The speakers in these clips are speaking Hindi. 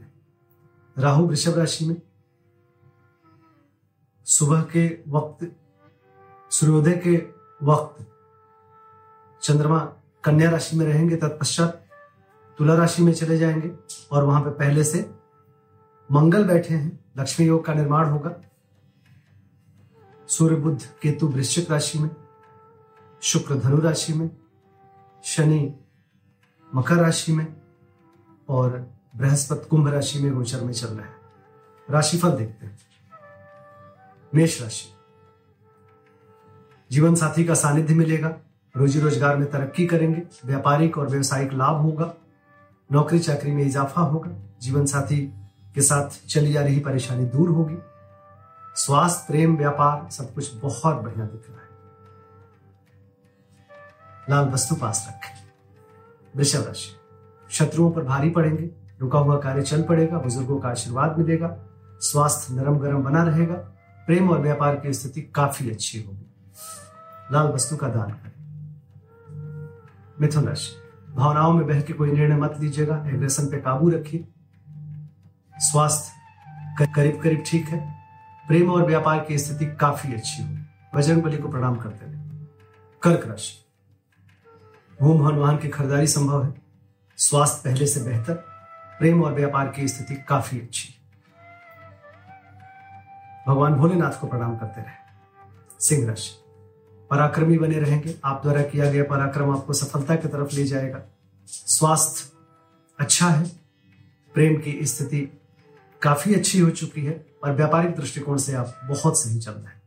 हैं राहु वृषभ राशि में। सुबह के वक्त, सूर्योदय के वक्त चंद्रमा कन्या राशि में रहेंगे, तत्पश्चात तुला राशि में चले जाएँगे और वहाँ पे पहले से मंगल बैठे हैं। लक्ष्मी योग का निर्माण होगा। सूर्य बुद्ध केतु वृश्चिक राशि में, शुक्र धनु राशि में, शनि मकर राशि में और बृहस्पति कुंभ राशि में गोचर में चल रहा है। राशिफल देखते हैं। मेष राशि। जीवन साथी का सानिध्य मिलेगा। रोजी रोज़गार में तरक्की करेंगे। व्यापारिक और व्यवसायिक लाभ होगा। नौकरी चाकरी में इजाफा होगा। जीवन साथी के साथ चली जा रही परेशानी दूर होगी। स्वास्थ्य, प्रेम, व्यापार सब कुछ बहुत बढ़िया दिख रहा है। लाल वस्तु पास रखें। वृषभ राशि। शत्रुओं पर भारी पड़ेंगे। रुका हुआ कार्य चल पड़ेगा, बुज़ुर्गों का आशीर्वाद मिलेगा, स्वास्थ्य नरम गरम बना रहेगा, प्रेम और व्यापार की स्थिति काफ़ी अच्छी होगी। लाल वस्तु का दान करें। मिथुन राशि, भावनाओं में बह के कोई निर्णय मत लीजिएगा एग्रेशन पे काबू रखिए। स्वास्थ्य करीब करीब ठीक है, प्रेम और व्यापार की स्थिति काफ़ी अच्छी होगी। बजरंग बली को प्रणाम करते रहे कर्क राशि भूम हनुमान की खरीदारी संभव है। स्वास्थ्य पहले से बेहतर प्रेम और व्यापार की स्थिति काफ़ी अच्छी। भगवान भोलेनाथ को प्रणाम करते रहे। सिंह राशि पराक्रमी बने रहेंगे। आप द्वारा किया गया पराक्रम आपको सफलता की तरफ़ ले जाएगा। स्वास्थ्य अच्छा है। प्रेम की स्थिति काफ़ी अच्छी हो चुकी है और व्यापारिक दृष्टिकोण से आप बहुत सही चल रहे हैं।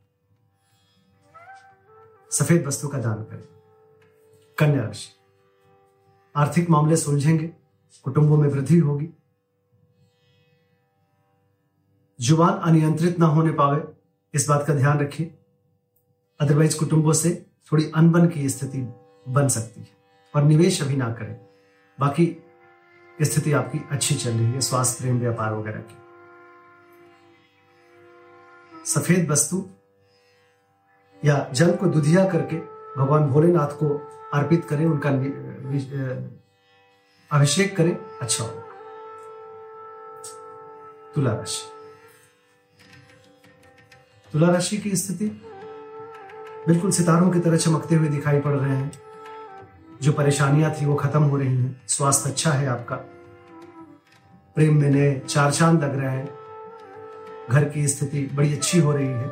सफ़ेद वस्तु का दान करें। कन्या राशि आर्थिक मामले सुलझेंगे। कुटुंबों में वृद्धि होगी। ज़ुबान अनियंत्रित ना होने पावे, इस बात का ध्यान रखिए। अदरवाइज़ कुटुंबों से थोड़ी अनबन की स्थिति बन सकती है और निवेश अभी ना करें। बाकी स्थिति आपकी अच्छी चल रही है, स्वास्थ्य, प्रेम, व्यापार वगैरह की। सफ़ेद वस्तु या जल को दुधिया करके भगवान भोलेनाथ को अर्पित करें, उनका अभिषेक करें अच्छा होगा तुला राशि। तुला राशि की स्थिति? बिल्कुल सितारों की तरह चमकते हुए दिखाई पड़ रहे हैं। जो परेशानियाँ थी, वो खत्म हो रही हैं। स्वास्थ्य अच्छा है आपका। प्रेम में नए चार चाँद लग रहे हैं। घर की स्थिति बड़ी अच्छी हो रही है।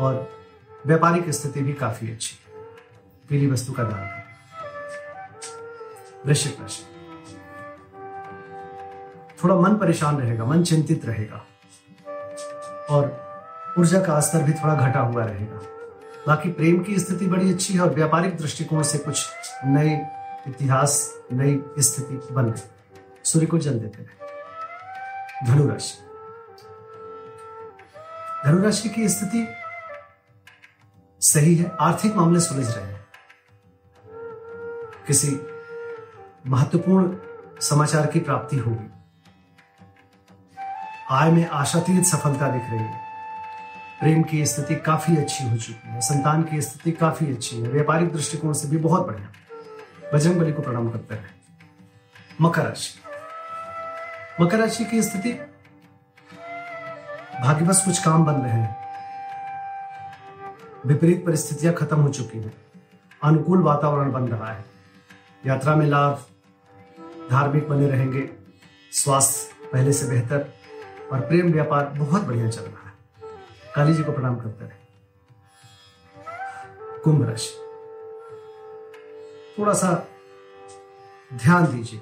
और व्यापारिक स्थिति भी काफ़ी अच्छी। है पीली वस्तु का दान। है वृश्चिक राशि थोड़ा मन परेशान रहेगा, मन चिंतित रहेगा। और ऊर्जा का स्तर भी थोड़ा घटा हुआ रहेगा। बाकी प्रेम की स्थिति बड़ी अच्छी है और व्यापारिक दृष्टिकोण से कुछ नए इतिहास, नई स्थिति बन गई। सूर्य को जल देते रहे धनुराशि। धनुराशि की स्थिति सही है, आर्थिक मामले सुलझ रहे हैं। किसी महत्वपूर्ण समाचार की प्राप्ति होगी। आय में आशातीत सफलता दिख रही है। प्रेम की स्थिति काफ़ी अच्छी हो चुकी है। संतान की स्थिति काफ़ी अच्छी है। व्यापारिक दृष्टिकोण से भी बहुत बढ़िया। बजरंग बली को प्रणाम करते हैं। मकर राशि। मकर राशि की स्थिति भाग्यवश कुछ काम बन रहे हैं। विपरीत परिस्थितियाँ खत्म हो चुकी हैं। अनुकूल वातावरण बन रहा है। यात्रा में लाभ धार्मिक बने रहेंगे, स्वास्थ्य पहले से बेहतर और प्रेम व्यापार बहुत बढ़िया चल रहा है। काली जी को प्रणाम करते रहे। कुंभ राशि। थोड़ा सा ध्यान दीजिए।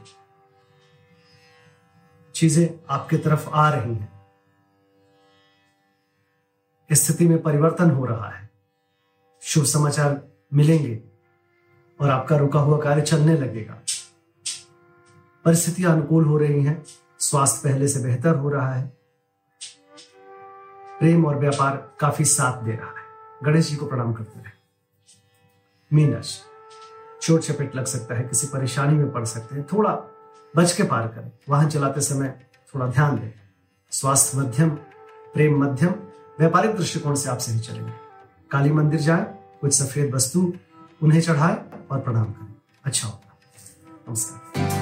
चीज़ें आपके तरफ़ आ रही हैं। स्थिति में परिवर्तन हो रहा है। शुभ समाचार मिलेंगे और आपका रुका हुआ कार्य चलने लगेगा। परिस्थितियाँ अनुकूल हो रही हैं, स्वास्थ्य पहले से बेहतर हो रहा है। प्रेम और व्यापार काफ़ी साथ दे रहा है। गणेश जी को प्रणाम करते रहे मीन राशि चोट चपेट लग सकता है, किसी परेशानी में पड़ सकते हैं। थोड़ा बच के पार करें। वाहन चलाते समय थोड़ा ध्यान दें। स्वास्थ्य मध्यम, प्रेम मध्यम, व्यापारिक दृष्टिकोण से आप सही चलेंगे। काली मंदिर जाए, कुछ सफ़ेद वस्तु उन्हें चढ़ाए और प्रणाम करें। अच्छा होगा। नमस्कार।